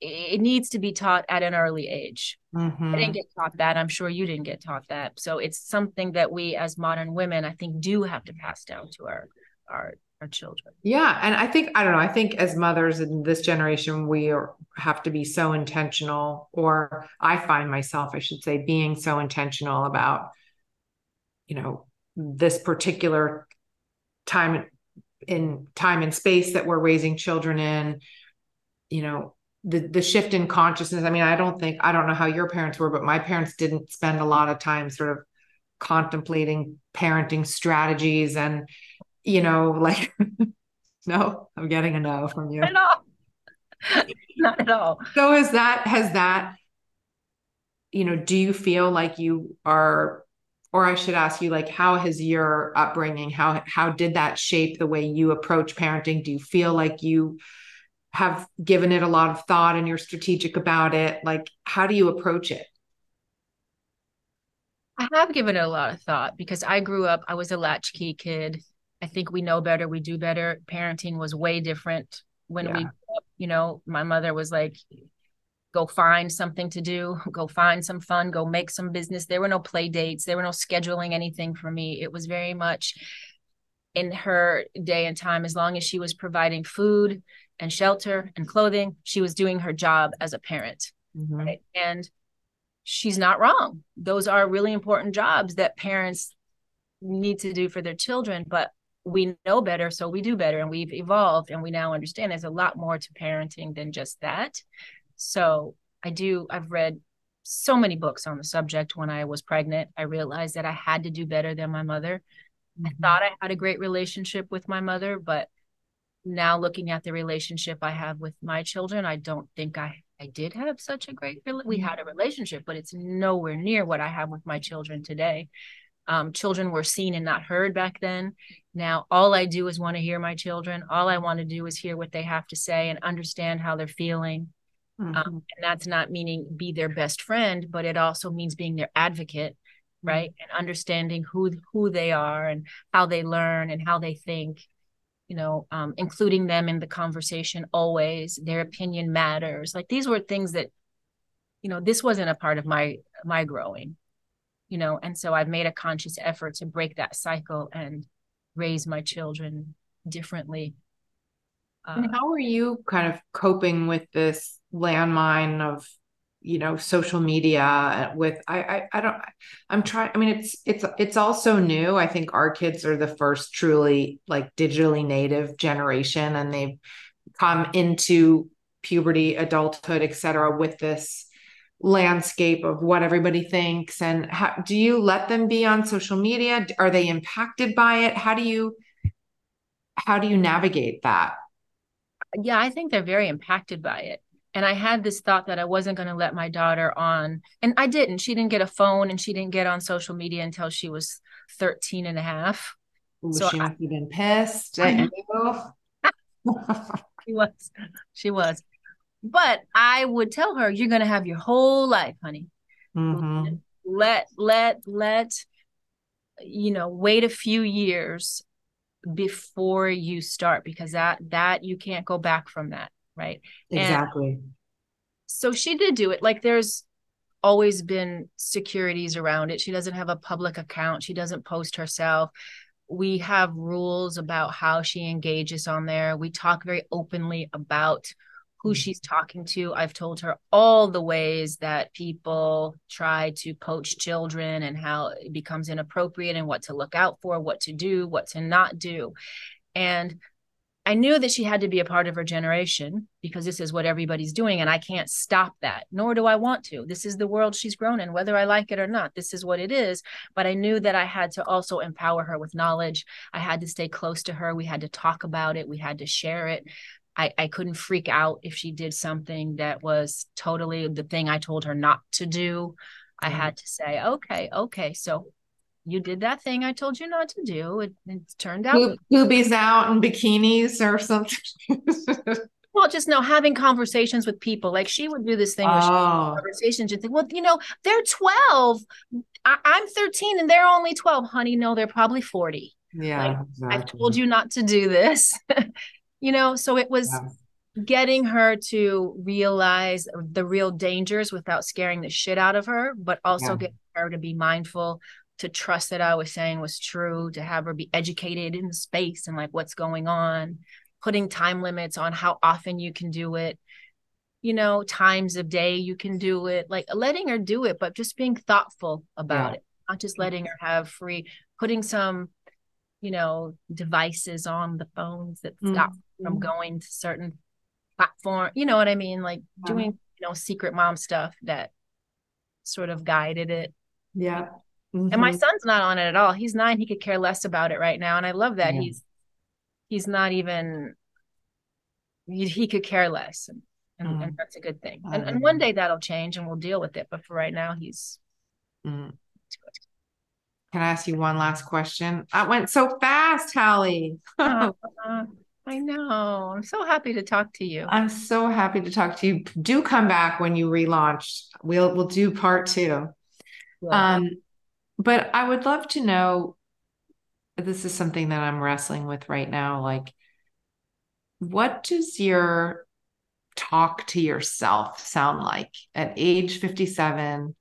it needs to be taught at an early age. Mm-hmm. I didn't get taught that. I'm sure you didn't get taught that. So it's something that we as modern women, I think, do have to pass down to our our our children. Yeah, and I think I don't know. I think as mothers in this generation, we are, have to be so intentional, or I find myself, I should say, being so intentional about, you know, this particular time in time and space that we're raising children in. You know, the the shift in consciousness. I mean i don't think i don't know how your parents were but my parents didn't spend a lot of time sort of contemplating parenting strategies and you know like no i'm getting a no from you. Not at all. Not at all. So has that has that you know do you feel like you are or i should ask you like how has your upbringing how how did that shape the way you approach parenting? Do you feel like you have given it a lot of thought and you're strategic about it? Like how do you approach it? I have given it a lot of thought because i grew up i was a latchkey kid. I think we know better we do better. Parenting was way different when yeah. we you know? My mother was like go find something to do go find some fun go make some business there were no play dates there were no scheduling anything for me it was very much in her day and time as long as she was providing food and shelter and clothing. She was doing her job as a parent. Mm-hmm. Right? And she's not wrong. Those are really important jobs that parents need to do for their children, but we know better, so we do better. And we've evolved and we now understand there's a lot more to parenting than just that. So I do, I've read so many books on the subject when I was pregnant. I realized that I had to do better than my mother. Mm-hmm. I thought I had a great relationship with my mother, but now looking at the relationship I have with my children, I don't think I I did have such a great we had a relationship, but it's nowhere near what I have with my children today. Um, children were seen and not heard back then. Now, all I do is want to hear my children. All I want to do is hear what they have to say and understand how they're feeling. Um, mm-hmm. Um, and that's not meaning be their best friend, but it also means being their advocate, right? Mm-hmm. And understanding who who they are and how they learn and how they think. You know, um, including them in the conversation always. Their opinion matters. Like these were things that, you know, this wasn't a part of my my growing you know and so i've made a conscious effort to break that cycle and raise my children differently uh, and how are you kind of coping with this landmine of you know social media uh, with I, I i don't i'm trying i mean it's it's it's also new. I think our kids are the first truly like digitally native generation and they've come into puberty adulthood etc with this landscape of what everybody thinks. And how, do you let them be on social media? Are they impacted by it? How do you how do you navigate that? Yeah i think they're very impacted by it and i had this thought that i wasn't going to let my daughter on and i didn't. She didn't get a phone and she didn't get on social media until she was 13 and a half. Ooh, so she must have been pissed. At she was. She was. But I would tell her, you're going to have your whole life, honey. Mm-hmm. Let, let, let, you know, wait a few years before you start because that, that you can't go back from that. Right. Exactly. And so she did do it. Like there's always been securities around it. She doesn't have a public account. She doesn't post herself we have rules about how she engages on there. We talk very openly about who mm. she's talking to. I've told her all the ways that people try to poach children and how it becomes inappropriate and what to look out for, what to do, what to not do. And I knew that she had to be a part of her generation because this is what everybody's doing, and I can't stop that, nor do I want to. This is the world she's grown in, whether I like it or not. This is what it is. But I knew that I had to also empower her with knowledge. I had to stay close to her. We had to talk about it. We had to share it. I, I couldn't freak out if she did something that was totally the thing I told her not to do. I had to say, okay, okay, so you did that thing I told you not to do. It, it turned out boobies out and bikinis or something. well, just know having conversations with people. Like she would do this thing where oh. conversations and think, well, you know, they're 12. I, am 13 and they're only 12. Honey, no, they're probably 40. Yeah. Like, exactly. I've told you not to do this. you know so it was yeah. getting her to realize the real dangers without scaring the shit out of her but also yeah. getting her to be mindful to trust that i was saying was true to have her be educated in the space and like what's going on putting time limits on how often you can do it you know times of day you can do it like letting her do it but just being thoughtful about yeah. it not just letting her have free putting some you know devices on the phones that mm-hmm. stop from going to certain platform you know what i mean like yeah. doing you know secret mom stuff that sort of guided it yeah mm-hmm. and my mm-hmm. son's not on it at all he's nine he could care less about it right now and i love that yeah. he's he's not even he, he could care less and, and, mm. and, that's a good thing and, and one day that'll change and we'll deal with it but for right now he's mm. Can I ask you one last question? I went so fast, Halle. uh, I know. I'm so happy to talk to you. I'm so happy to talk to you. Do come back when you relaunch. We'll we'll do part two. Yeah. Um, but I would love to know. This is something that I'm wrestling with right now. Like, what does your talk to yourself sound like at age 57?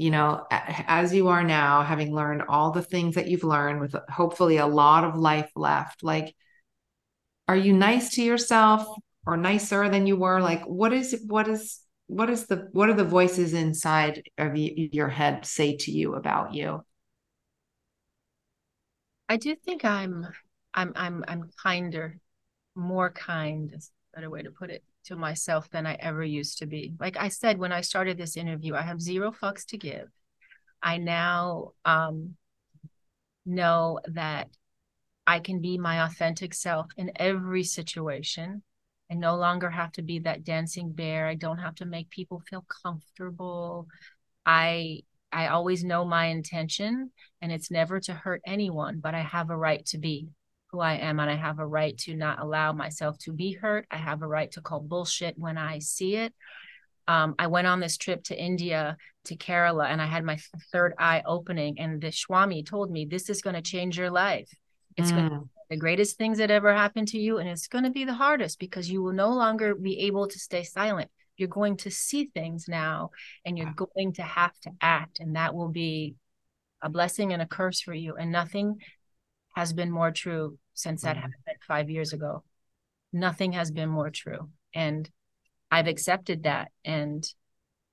you know, as you are now, having learned all the things that you've learned with hopefully a lot of life left, like, are you nice to yourself or nicer than you were? Like, what is, what is, what is the, what are the voices inside of your head say to you about you? I do think I'm, I'm, I'm, I'm kinder more kind is a better way to put it to myself than I ever used to be. Like I said when I started this interview, I have zero fucks to give. I now um, know that I can be my authentic self in every situation. I no longer have to be that dancing bear. I don't have to make people feel comfortable. I I always know my intention and it's never to hurt anyone, but I have a right to be who I am and I have a right to not allow myself to be hurt. I have a right to call bullshit when I see it. Um, I went on this trip to India to Kerala and I had my third eye opening and the Swami told me this is going to change your life. It's mm. going to the greatest things that ever happened to you and it's going to be the hardest because you will no longer be able to stay silent. You're going to see things now and you're going to have to act and that will be a blessing and a curse for you and nothing has been more true since that mm-hmm. happened five years ago. Nothing has been more true. And I've accepted that. And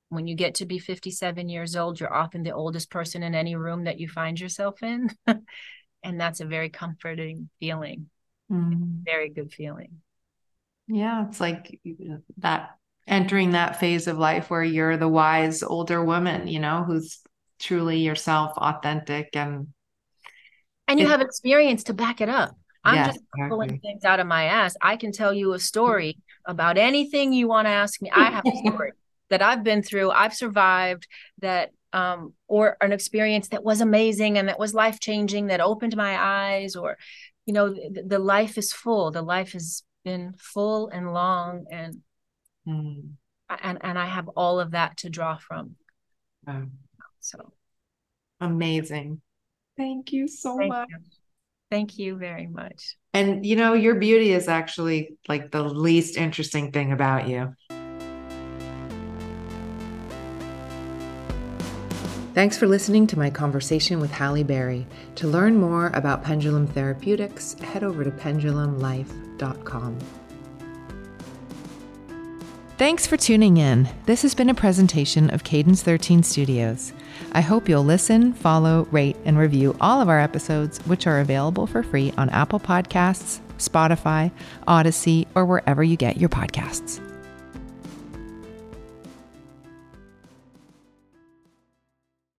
when you get to be 57 years old, you're often the oldest person in any room that you find yourself in. and that's a very comforting feeling. Mm. Very good feeling. Yeah, it's like that entering that phase of life where you're the wise older woman, you know, who's truly yourself, authentic and and you it, have experience to back it up. I'm yes, just exactly. pulling things out of my ass. I can tell you a story about anything you want to ask me. I have a story that I've been through, I've survived that um, or an experience that was amazing and that was life changing that opened my eyes or you know the, the, life is full the life has been full and long and mm. and and i have all of that to draw from so amazing Thank you so Thank much. You. Thank you very much. And you know, your beauty is actually like the least interesting thing about you. Thanks for listening to my conversation with Halle Berry. To learn more about Pendulum Therapeutics, head over to pendulumlife.com. Thanks for tuning in. This has been a presentation of Cadence 13 Studios. I hope you'll listen, follow, rate, and review all of our episodes, which are available for free on Apple Podcasts, Spotify, Audacy, or wherever you get your podcasts.